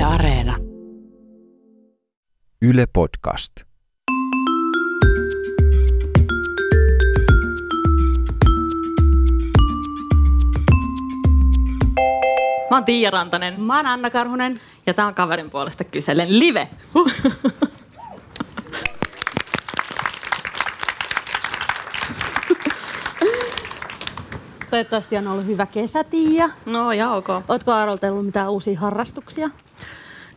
Yle Areena. Yle Podcast. Mä oon Tiia Rantanen Mä oon Anna Karhunen. ja tää on kaverin puolesta kyselen live. Huh. Toivottavasti on ollut hyvä kesä, Tiia. No ja ok. Ootko arvotellut mitään uusia harrastuksia?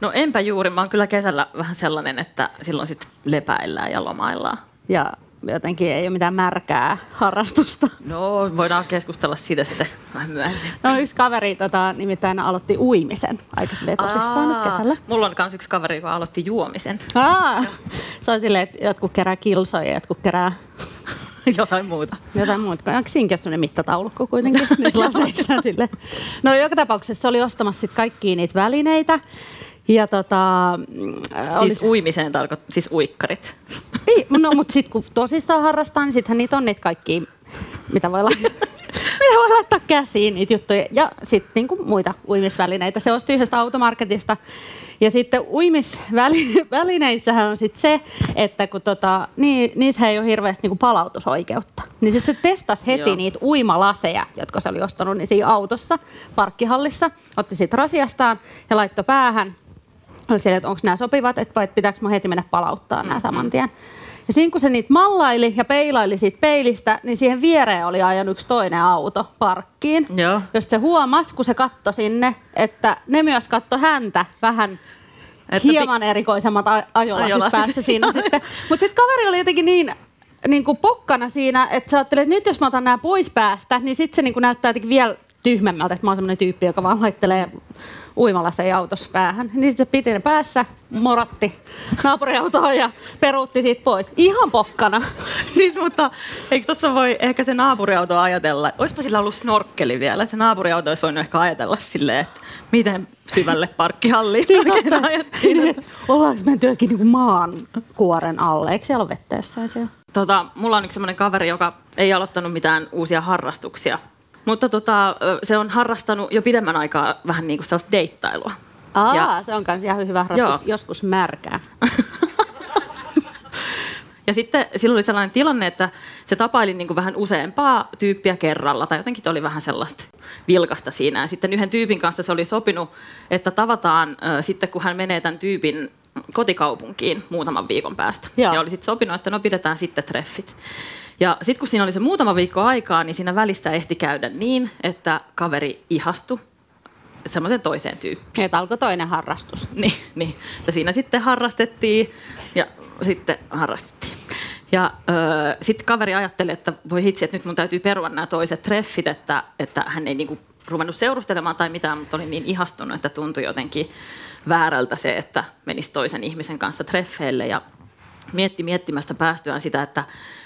No enpä juuri, mä oon kyllä kesällä vähän sellainen, että silloin sit lepäillään ja lomaillaan. Ja jotenkin ei ole mitään märkää harrastusta. No voidaan keskustella siitä sitten vähän myöhemmin. No yksi kaveri tota, nimittäin aloitti uimisen aika silleen tosissaan nyt kesällä. Mulla on myös yksi kaveri, joka aloitti juomisen. Aa, se on silleen, että jotkut kerää kilsoja ja jotkut kerää Jotain muuta. jotain muuta. Onko siinäkin sellainen mittataulukko kuitenkin niissä laseissa sille? No joka tapauksessa se oli ostamassa sit kaikkia niitä välineitä. Ja tota, mm, Siis uimiseen tarkoittaa, siis uikkarit. Ei, no mutta sitten kun tosissaan harrastaa, niin sittenhän niitä on niitä kaikkia, mitä voi laittaa, mitä voi laittaa käsiin, niitä juttuja. Ja sitten niinku muita uimisvälineitä. Se osti yhdestä automarketista. Ja sitten uimisvälineissähän on sitten se, että kun tota, niin, niissä ei ole hirveästi niinku palautusoikeutta. Niin sitten se testasi heti Joo. niitä uimalaseja, jotka se oli ostanut niin siinä autossa, parkkihallissa. Otti siitä rasiastaan ja laittoi päähän oli siellä, että onko nämä sopivat, että vai pitääkö mun heti mennä palauttaa nämä saman tien. Ja siinä kun se niitä mallaili ja peilaili siitä peilistä, niin siihen viereen oli ajanut yksi toinen auto parkkiin. Joo. Josta se huomasi, kun se katsoi sinne, että ne myös katsoi häntä vähän Että hieman erikoisemmat a- ajolasit, Ajolasit, päässä siinä sitten. Mutta sitten kaveri oli jotenkin niin, niin kuin pokkana siinä, että sä ajattelet, että nyt jos mä otan nämä pois päästä, niin sitten se niin kuin näyttää jotenkin vielä tyhmemmältä, että mä oon semmoinen tyyppi, joka vaan laittelee uimalaseen autossa päähän. Niin sitten se piti ne päässä, moratti naapuriautoon ja peruutti siitä pois. Ihan pokkana. Siis, mutta eikö tuossa voi ehkä se naapuriauto ajatella, olisipa sillä ollut snorkkeli vielä, se naapuriauto olisi voinut ehkä ajatella silleen, että miten syvälle parkkihalliin ajettiin. että- Ollaanko menty jokin niin maan kuoren alle? Eikö siellä ole vettä jossain siellä? Tota, mulla on yksi sellainen kaveri, joka ei aloittanut mitään uusia harrastuksia, mutta tota, se on harrastanut jo pidemmän aikaa vähän niin kuin sellaista deittailua. Aa, Ja- se on kans ihan hyvä harrastus. Joo. Joskus märkää. Ja sitten silloin oli sellainen tilanne, että se tapaili niin kuin vähän useampaa tyyppiä kerralla, tai jotenkin oli vähän sellaista vilkasta siinä. Ja sitten yhden tyypin kanssa se oli sopinut, että tavataan äh, sitten, kun hän menee tämän tyypin kotikaupunkiin muutaman viikon päästä. Joo. Ja oli sitten sopinut, että no pidetään sitten treffit. Ja sitten kun siinä oli se muutama viikko aikaa, niin siinä välissä ehti käydä niin, että kaveri ihastui semmoisen toiseen tyyppiin. Että alkoi toinen harrastus. Niin, niin. Että siinä sitten harrastettiin ja sitten harrastettiin. Ja öö, sitten kaveri ajatteli, että voi hitsi, että nyt mun täytyy perua nämä toiset treffit, että, että hän ei niinku ruvennut seurustelemaan tai mitään, mutta oli niin ihastunut, että tuntui jotenkin väärältä se, että menisi toisen ihmisen kanssa treffeille ja mietti miettimästä päästyään sitä, että,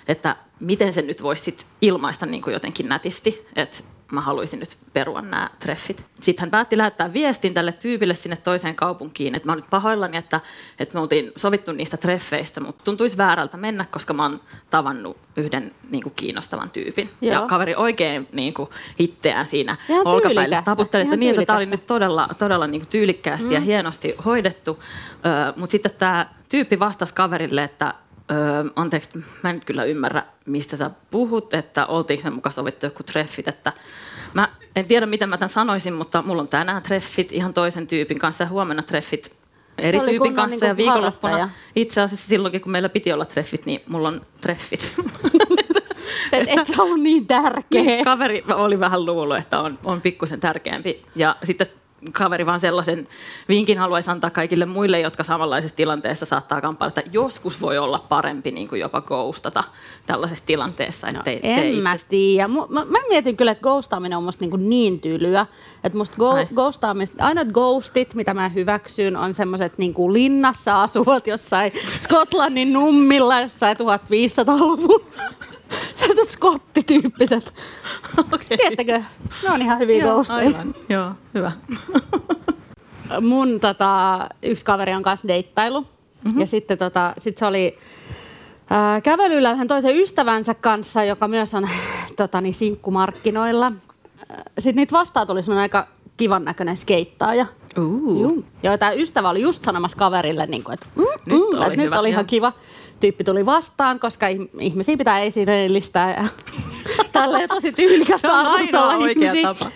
että miten se nyt voisi sit ilmaista niin kuin jotenkin nätisti, että mä haluaisin nyt perua nämä treffit. Sitten hän päätti lähettää viestin tälle tyypille sinne toiseen kaupunkiin, että mä oon nyt pahoillani, että, että me oltiin sovittu niistä treffeistä, mutta tuntuisi väärältä mennä, koska mä oon tavannut yhden niin kuin kiinnostavan tyypin. Joo. Ja kaveri oikein niin kuin hitteään siinä Ihan olkapäille taputteli, että niin, tämä oli nyt todella, todella niin kuin tyylikkäästi mm. ja hienosti hoidettu. Öö, Mutta sitten tämä tyyppi vastasi kaverille, että öö, anteeksi, mä en nyt kyllä ymmärrä, mistä sä puhut, että oltiinko me mukaan sovittu joku treffit, että mä en tiedä, miten mä tämän sanoisin, mutta mulla on tänään treffit ihan toisen tyypin kanssa ja huomenna treffit eri tyypin kanssa niinku ja viikonloppuna harrastaja. itse asiassa silloinkin, kun meillä piti olla treffit, niin mulla on treffit. Et, et se ollut niin tärkeä. Niin, kaveri oli vähän luullut, että on, on pikkusen tärkeämpi. Ja sitten kaveri vaan sellaisen vinkin haluaisi antaa kaikille muille, jotka samanlaisessa tilanteessa saattaa kamppailla, että joskus voi olla parempi niin kuin jopa ghostata tällaisessa tilanteessa. No, ettei- en mä itse- tiedä. Mu- Mä, mä, mietin kyllä, että ghostaaminen on musta niin, niin tylyä. Että musta Ai. go- ghostaamista, ainoat ghostit, mitä mä hyväksyn, on semmoiset niin kuin linnassa asuvat jossain Skotlannin nummilla jossain 1500-luvun. Sellaiset skottityyppiset. Okei. Tiedättekö? Ne on ihan hyviä ghosteja. Joo, hyvä. mun tota, yksi kaveri on kanssa deittailu. Mm-hmm. Ja sitten tota, sit se oli ää, kävelyllä yhden toisen ystävänsä kanssa, joka myös on tota, niin, sinkkumarkkinoilla. Sitten niitä vastaan tuli semmoinen aika kivan näköinen skeittaaja. Uh. Joo, tämä ystävä oli just sanomassa kaverille, niin kuin, että mm, Nyt mm, oli että nyt hyvä, oli ihan kiva. Tyyppi tuli vastaan, koska ih- ihmisiä pitää esineellistää ja tälleen tosi tyylikästä arvostella ihmisiä. tapa.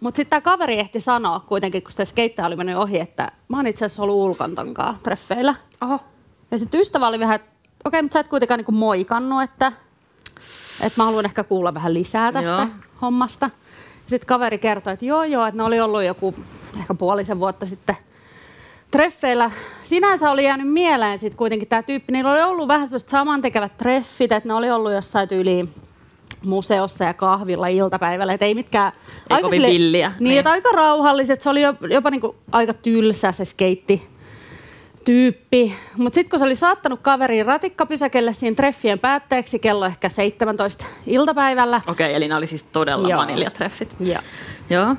Mutta sitten tämä kaveri ehti sanoa kuitenkin, kun se skeittäjä oli mennyt ohi, että mä oon itse asiassa ollut ulkontonkaan treffeillä. Oho. Ja sitten ystävä oli vähän, että okei, mutta sä et kuitenkaan niinku moikannut, että, että mä haluan ehkä kuulla vähän lisää tästä joo. hommasta. Sitten kaveri kertoi, että joo joo, että ne oli ollut joku ehkä puolisen vuotta sitten treffeillä. Sinänsä oli jäänyt mieleen sitten kuitenkin tämä tyyppi. Niillä oli ollut vähän sellaiset samantekevät treffit, että ne oli ollut jossain tyyliin museossa ja kahvilla iltapäivällä, että ei mitkään... Ei kovin villiä, Niin, niin. että aika rauhalliset. Se oli jopa, niinku aika tylsä se skeitti tyyppi. Mutta sitten kun se oli saattanut kaveriin ratikkapysäkelle siinä treffien päätteeksi kello ehkä 17 iltapäivällä. Okei, eli ne oli siis todella Joo. vaniljatreffit. Ja Joo.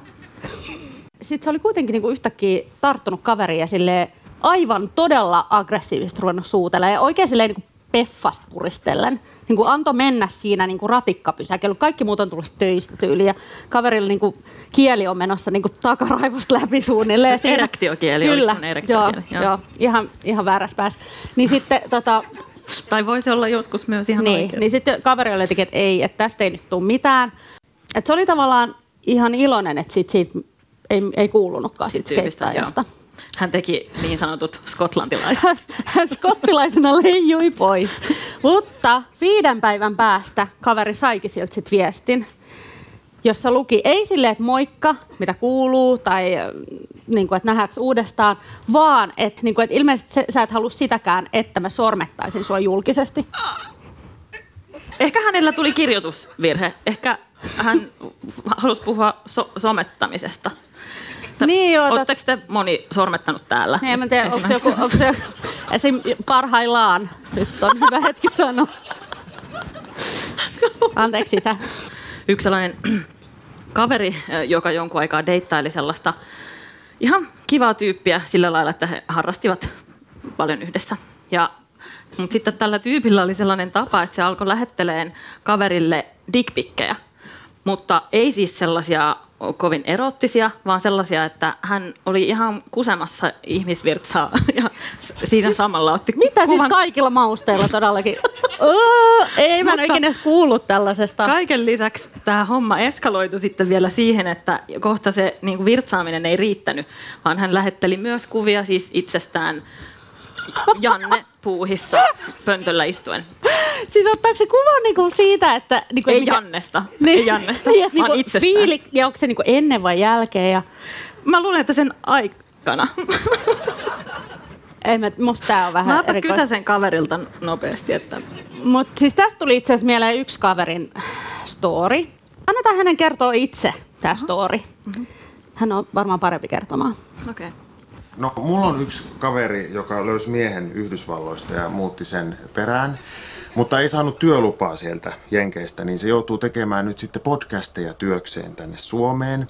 Sitten se oli kuitenkin niinku yhtäkkiä tarttunut kaveriin ja silleen aivan todella aggressiivisesti ruvennut suutelemaan. Ja oikein silleen niinku peffasta puristellen. Niinku antoi mennä siinä niinku ratikkapysäkellä. Kaikki muut on tullut töistä tyyliin. Ja kaverilla niinku kieli on menossa niinku takaraivosta läpi suunnilleen. Ja siinä- Erektiokieli, Kyllä, erektiokieli? Joo, Joo. joo. Ihan, ihan väärässä päässä. Niin sitten tota, Tai voisi olla joskus myös ihan niin, oikein. niin sitten kaveri oli jotenkin, että ei, että tästä ei nyt tule mitään. Et se oli tavallaan ihan iloinen, että siitä, siitä ei, ei kuulunutkaan siitä skeittaajasta. Hän teki niin sanotut skotlantilaiset. Hän skottilaisena leijui pois. Mutta viiden päivän päästä kaveri saikin sieltä sit viestin, jossa luki ei silleen, että moikka, mitä kuuluu, tai äh, niin kuin, että nähdäänkö uudestaan, vaan että, niin kuin, että ilmeisesti se, sä et halua sitäkään, että mä sormettaisin sua julkisesti. Ehkä hänellä tuli kirjoitusvirhe. Ehkä hän halusi puhua so- somettamisesta. Tä- Niin joo, Oletteko te moni sormettanut täällä? Niin, en tiedä, onko se, joku, onko se esim. parhaillaan. Nyt on hyvä hetki sanoa. Anteeksi isä. yksi sellainen kaveri, joka jonkun aikaa deittaili sellaista ihan kivaa tyyppiä sillä lailla, että he harrastivat paljon yhdessä. Ja, mutta sitten tällä tyypillä oli sellainen tapa, että se alkoi lähetteleen kaverille dickpikkejä. Mutta ei siis sellaisia kovin erottisia, vaan sellaisia, että hän oli ihan kusemassa ihmisvirtsaa ja siinä samalla otti Mitä siis kuvan kaikilla mausteilla todellakin? Öö, ei, mä en ikinä edes kuullut tällaisesta. Kaiken lisäksi tämä homma eskaloitu sitten vielä siihen, että kohta se niin kuin virtsaaminen ei riittänyt, vaan hän lähetteli myös kuvia siis itsestään Janne puuhissa pöntöllä istuen. Siis ottaako se kuva niinku siitä, että... Niinku, Ei mikä- Jannesta, Niin, ei Jannesta, niin, että vaan niinku itsestään. fiili, ja onko se niinku ennen vai jälkeen? Ja, Mä luulen, että sen aikana. ei, mä, musta tää on vähän Mäpä erikoista. kysäsen kaverilta nopeasti, että Mutta siis tästä tuli itse asiassa mieleen yksi kaverin story. Annetaan hänen kertoa itse tämä story. Hän on varmaan parempi kertomaan. okei. Okay. No, mulla on yksi kaveri, joka löysi miehen Yhdysvalloista ja muutti sen perään, mutta ei saanut työlupaa sieltä Jenkeistä, niin se joutuu tekemään nyt sitten podcasteja työkseen tänne Suomeen.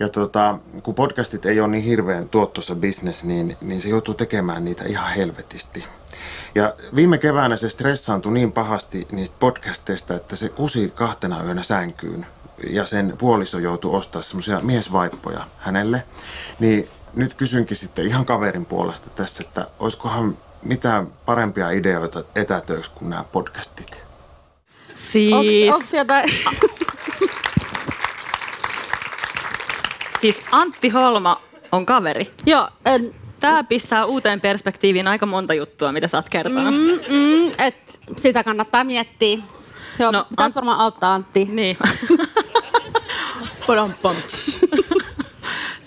Ja tota, kun podcastit ei ole niin hirveän tuottossa business, niin, niin se joutuu tekemään niitä ihan helvetisti. Ja viime keväänä se stressaantui niin pahasti niistä podcasteista, että se kusi kahtena yönä sänkyyn ja sen puoliso joutui ostaa semmoisia miesvaippoja hänelle. Niin nyt kysynkin sitten ihan kaverin puolesta tässä, että olisikohan mitään parempia ideoita etätöiksi kuin nämä podcastit? Siis, Onko jotain... siis Antti Holma on kaveri. Joo, en, Tämä pistää uuteen perspektiiviin aika monta juttua, mitä sä oot kertonut. mm, mm, et sitä kannattaa miettiä. Joo, No, pitäisi Ant- varmaan auttaa Antti. Niin. Padam.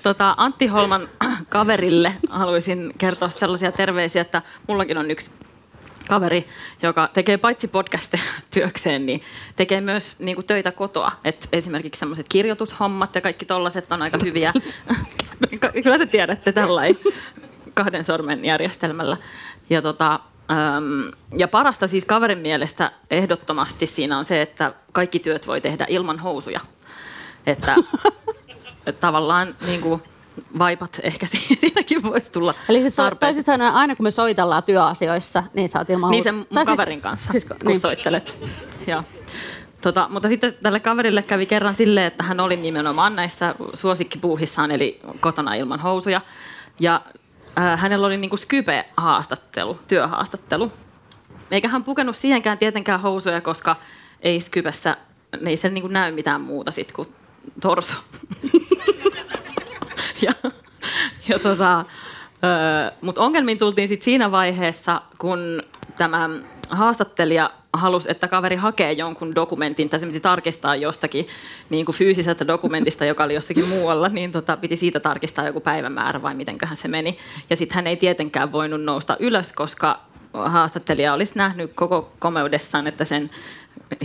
Tota, Antti Holman kaverille haluaisin kertoa sellaisia terveisiä, että mullakin on yksi kaveri, joka tekee paitsi podcasteja työkseen, niin tekee myös niin kuin töitä kotoa. Et esimerkiksi sellaiset kirjoitushommat ja kaikki tollaset on aika hyviä. Kyllä te tiedätte tällainen kahden sormen järjestelmällä. Ja, tota, äm, ja parasta siis kaverin mielestä ehdottomasti siinä on se, että kaikki työt voi tehdä ilman housuja. Että, että tavallaan niin kuin, vaipat ehkä siinäkin voisi tulla Eli siis toisin sanoen, aina kun me soitellaan työasioissa, niin oot ilman Niin sen mun Tai siis- kaverin kanssa, Siis, kun niin. soittelet. Joo. Tota, mutta sitten tälle kaverille kävi kerran silleen, että hän oli nimenomaan näissä suosikkipuuhissaan, eli kotona ilman housuja. Ja äh, hänellä oli niinku Skype-haastattelu, työhaastattelu. Eikä hän pukenut siihenkään tietenkään housuja, koska ei Skypessä, ei se niinku näy mitään muuta sit kuin torso. ja, ja tota, mutta ongelmiin tultiin sit siinä vaiheessa, kun tämä haastattelija halusi, että kaveri hakee jonkun dokumentin, tai se piti tarkistaa jostakin niin kuin fyysisestä dokumentista, joka oli jossakin muualla, niin tota, piti siitä tarkistaa joku päivämäärä vai mitenköhän se meni. Ja sitten hän ei tietenkään voinut nousta ylös, koska haastattelija olisi nähnyt koko komeudessaan, että sen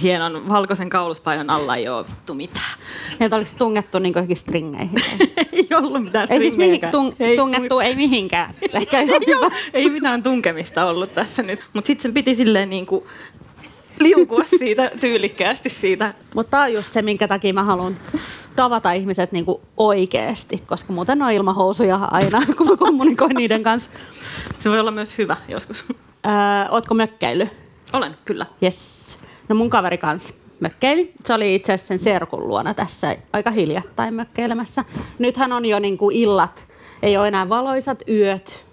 hienon valkoisen kauluspaidan alla ei ole vittu mitään. Että olisi tungettu niin johonkin stringeihin. ei ollut mitään Ei siis mihin, tung, ei, tungettu, ei mihinkään. Ehkä ei, Joo, ei mitään tunkemista ollut tässä nyt. Mutta sitten sen piti silleen niin kuin liukua siitä tyylikkäästi siitä. Mutta tämä on just se, minkä takia mä haluan tavata ihmiset niin kuin oikeasti, koska muuten on ilman housuja aina, kun mä kommunikoin niiden kanssa. Se voi olla myös hyvä joskus. Öö, ootko mökkäily? Olen, kyllä. Yes. No mun kaveri kanssa mökkeili. Se oli itse asiassa sen serkun luona tässä aika hiljattain mökkeilemässä. Nythän on jo niin kuin illat, ei ole enää valoisat yöt,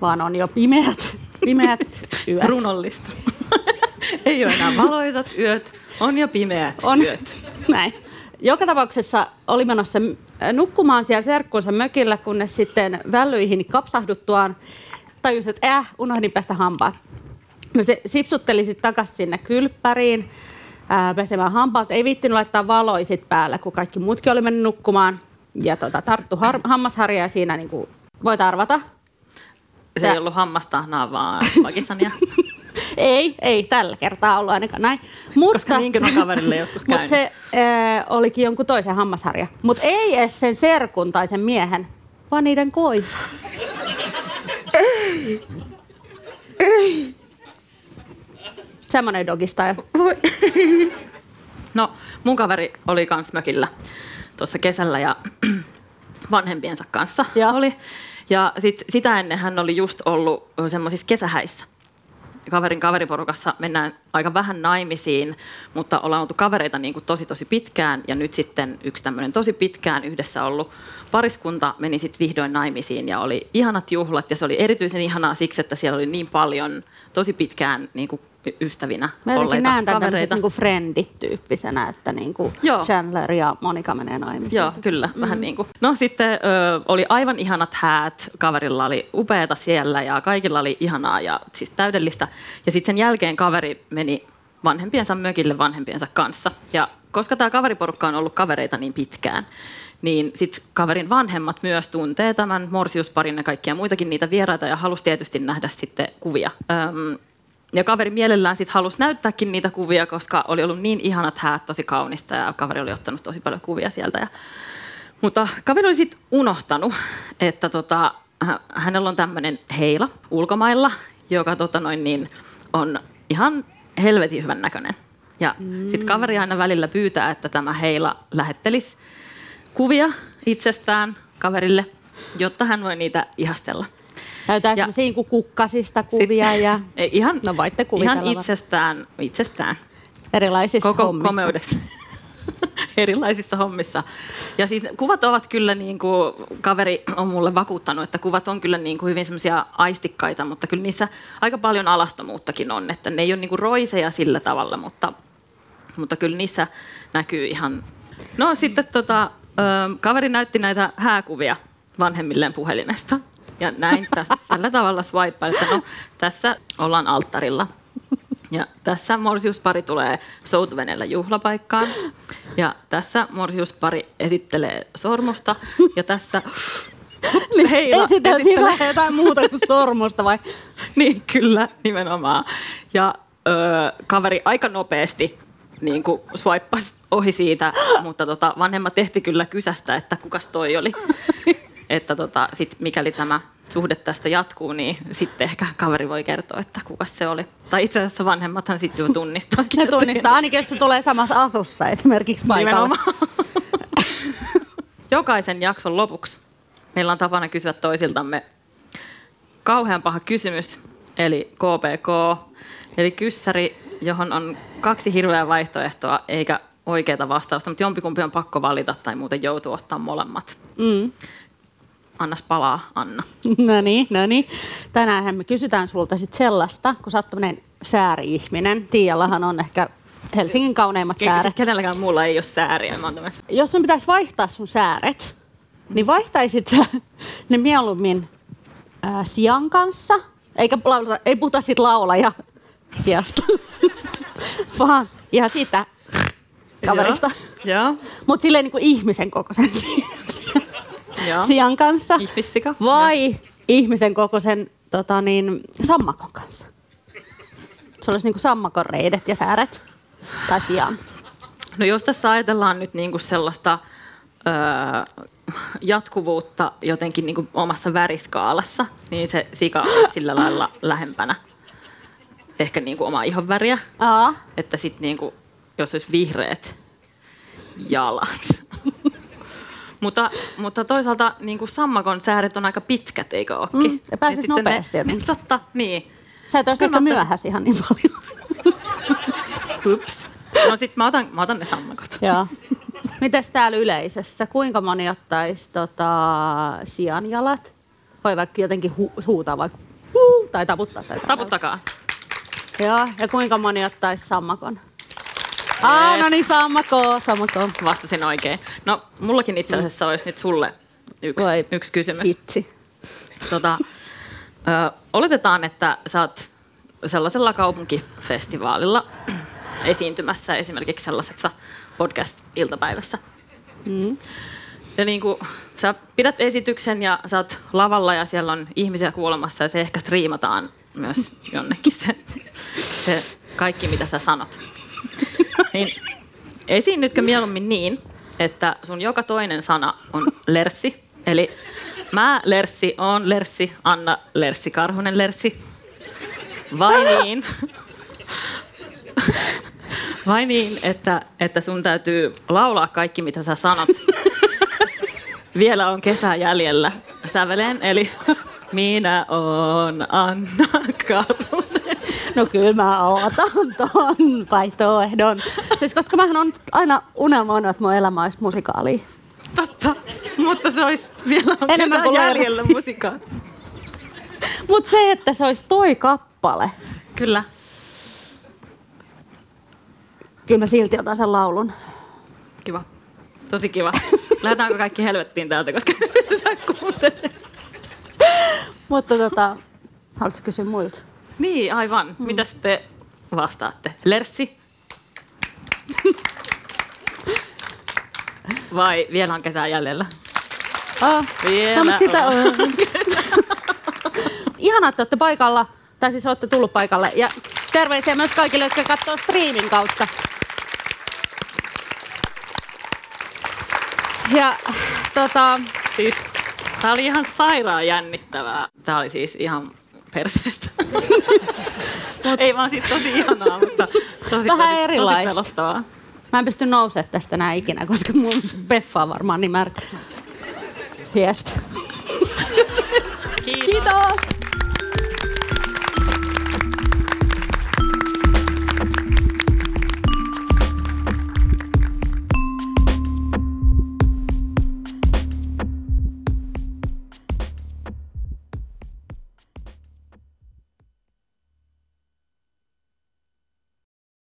vaan on jo pimeät, pimeät yöt. Runollista. ei ole enää valoisat yöt, on jo pimeät on. yöt. Näin. Joka tapauksessa oli menossa nukkumaan siellä serkkuunsa mökillä, kunnes sitten vällyihin kapsahduttuaan tajusin, että äh, unohdin päästä hampaat. No se sipsutteli sitten takaisin sinne kylppäriin ää, pesemään hampaat. Ei viittinyt laittaa valoisit päälle, kun kaikki muutkin oli mennyt nukkumaan. Ja tota, tarttu har- hammasharja ja siinä niin kuin, voit arvata. Se ei ollut hammastahnaa, vaan pakisania. ei, ei tällä kertaa ollut ainakaan näin. Mutta, Koska niinkin on kaverille joskus käynyt. Mutta se äh, olikin jonkun toisen hammasharja. Mutta ei edes sen serkun tai sen miehen, vaan niiden koi. Semmoinen dogistyle. No, mun kaveri oli kans mökillä tuossa kesällä ja vanhempiensa kanssa ja. oli. Ja sit, sitä ennen hän oli just ollut semmoisissa kesähäissä. Kaverin kaveriporukassa mennään aika vähän naimisiin, mutta ollaan oltu kavereita niin kuin tosi tosi pitkään. Ja nyt sitten yksi tämmöinen tosi pitkään yhdessä ollut pariskunta meni sitten vihdoin naimisiin ja oli ihanat juhlat. Ja se oli erityisen ihanaa siksi, että siellä oli niin paljon tosi pitkään niin kuin ystävinä Mä olleita näen tämän niin friendit-tyyppisenä, että niin kuin Chandler ja Monika menee naimisiin. Joo, kyllä, mm. vähän niin kuin. No sitten ö, oli aivan ihanat häät, kaverilla oli upeata siellä ja kaikilla oli ihanaa ja siis täydellistä. Ja sitten sen jälkeen kaveri meni vanhempiensa mökille vanhempiensa kanssa. Ja koska tämä kaveriporukka on ollut kavereita niin pitkään, niin sitten kaverin vanhemmat myös tuntee tämän morsiusparin ja kaikkia muitakin niitä vieraita ja halusi tietysti nähdä sitten kuvia. Öm, ja kaveri mielellään sitten halusi näyttääkin niitä kuvia, koska oli ollut niin ihanat häät, tosi kaunista ja kaveri oli ottanut tosi paljon kuvia sieltä. Ja, mutta kaveri oli sitten unohtanut, että tota, hänellä on tämmöinen heila ulkomailla, joka tota noin niin, on ihan helvetin hyvän näköinen. Ja mm. sitten kaveri aina välillä pyytää, että tämä heila lähettelisi kuvia itsestään kaverille, jotta hän voi niitä ihastella. Näytetään semmoisia niin kukkasista kuvia. Sit, ja, ihan, no voitte ihan itsestään, itsestään. Erilaisissa Koko hommissa. komeudessa. erilaisissa hommissa. Ja siis kuvat ovat kyllä, niin kuin kaveri on mulle vakuuttanut, että kuvat on kyllä niin kuin hyvin semmoisia aistikkaita, mutta kyllä niissä aika paljon alastomuuttakin on, että ne ei ole niin kuin roiseja sillä tavalla, mutta, mutta kyllä niissä näkyy ihan... No sitten tota, kaveri näytti näitä hääkuvia vanhemmilleen puhelimesta. Ja näin tässä, tällä tavalla swipe, että no, tässä ollaan alttarilla. Ja tässä morsiuspari tulee soutuvenellä juhlapaikkaan. Ja tässä morsiuspari esittelee sormusta. Ja tässä niin, Heila esittelee jotain muuta kuin sormusta vai? niin, kyllä, nimenomaan. Ja öö, kaveri aika nopeasti niin kuin swipeasi ohi siitä, mutta tota, vanhemmat tehti kyllä kysästä, että kukas toi oli että tota, sit mikäli tämä suhde tästä jatkuu, niin sitten ehkä kaveri voi kertoa, että kuka se oli. Tai itse asiassa vanhemmathan sitten jo tunnistaa. Ne tunnistaa, ainakin jos tulee samassa asussa esimerkiksi paikalla. Jokaisen jakson lopuksi meillä on tapana kysyä toisiltamme kauhean paha kysymys, eli KPK, eli kyssäri, johon on kaksi hirveää vaihtoehtoa eikä oikeaa vastausta, mutta jompikumpi on pakko valita tai muuten joutuu ottaa molemmat. Mm. Annas palaa, Anna. No niin, no niin. Tänään me kysytään sulta sit sellaista, kun sä oot tämmönen sääri-ihminen. Tiiallahan on ehkä Helsingin kauneimmat Siis sääret. kenelläkään muulla ei ole sääriä. Mä Jos sun pitäisi vaihtaa sun sääret, niin vaihtaisit sä ne mieluummin ää, sian kanssa, eikä laulata, ei puhuta siitä laulaja sijasta, vaan ihan siitä kaverista. Joo. Mutta silleen niin kuin ihmisen kokoisen Joo. sian kanssa. Ihmissika. Vai ihmisen kokoisen tota niin, sammakon kanssa. Se olisi niinku sammakon reidet ja sääret. Tai sian. No jos tässä ajatellaan nyt niinku sellaista öö, jatkuvuutta jotenkin niinku omassa väriskaalassa, niin se sika olisi sillä lailla lähempänä ehkä niinku omaa ihon väriä. Aa. Että sitten niinku, jos olisi vihreät jalat. Mutta, mutta toisaalta niinku sammakon sääret on aika pitkät, eikö ookin? Mm, ja sitten nopeasti jotenkin. Totta, niin. Sä et Kyllä ehkä myöhässä ihan niin paljon. Ups. No sit mä otan, mä otan ne sammakot. Joo. Mites täällä yleisössä? Kuinka moni ottaisi tota, sianjalat? Voi vaikka jotenkin hu- huutaa vaikka huu, tai taputtaa. Tai Taputtakaa. Joo, ja kuinka moni ottaisi sammakon? Yes. no niin, sammakko, sammakko. Vastasin oikein. No, mullakin itse asiassa olisi nyt sulle yksi, Voi yksi kysymys. Hitsi. Tota, ö, oletetaan, että sä oot sellaisella kaupunkifestivaalilla esiintymässä esimerkiksi sellaisessa podcast-iltapäivässä. Mm. Ja niin kuin, sä pidät esityksen ja sä oot lavalla ja siellä on ihmisiä kuolemassa ja se ehkä striimataan myös jonnekin se, se kaikki, mitä sä sanot. Niin esiinnytkö mieluummin niin, että sun joka toinen sana on lerssi, eli mä lerssi on lerssi, Anna lerssi, Karhunen lerssi, vai niin, vai niin, että, että sun täytyy laulaa kaikki, mitä sä sanot. Vielä on kesä jäljellä sävelen, eli minä on Anna Karhunen. No kyllä mä ootan ton vaihtoehdon. Siis koska mähän on aina unelmoinut, että mun elämä olisi musikaali. Totta, mutta se olisi vielä Enemmän kuin jäljellä lerssi. musiikkaa. Mut se, että se olisi toi kappale, Kyllä. kyllä mä silti otan sen laulun. Kiva. Tosi kiva. Lähdetäänkö kaikki helvettiin täältä, koska me pystytään kuuntelemaan. Mutta tota, haluatko kysyä muilta? Niin, aivan. Mm. Mitäs te vastaatte? Lerssi? Vai vielä on kesää jäljellä? Oh. Vielä No, mutta sitä on. on. Ihanaa, että olette paikalla. Tai siis olette tullut paikalle. Ja terveisiä myös kaikille, jotka katsoo striimin kautta. Ja tota, Siis, tää oli ihan sairaan jännittävää. Tää oli siis ihan perseestä. Ei vaan siis tosi ihanaa, mutta tosi, Vähän tosi, erilaista. tosi pelottavaa. mä en pysty nousemaan tästä näin ikinä, koska mun peffa on varmaan niin märkä. Hiestä. Kiitos. Kiitos!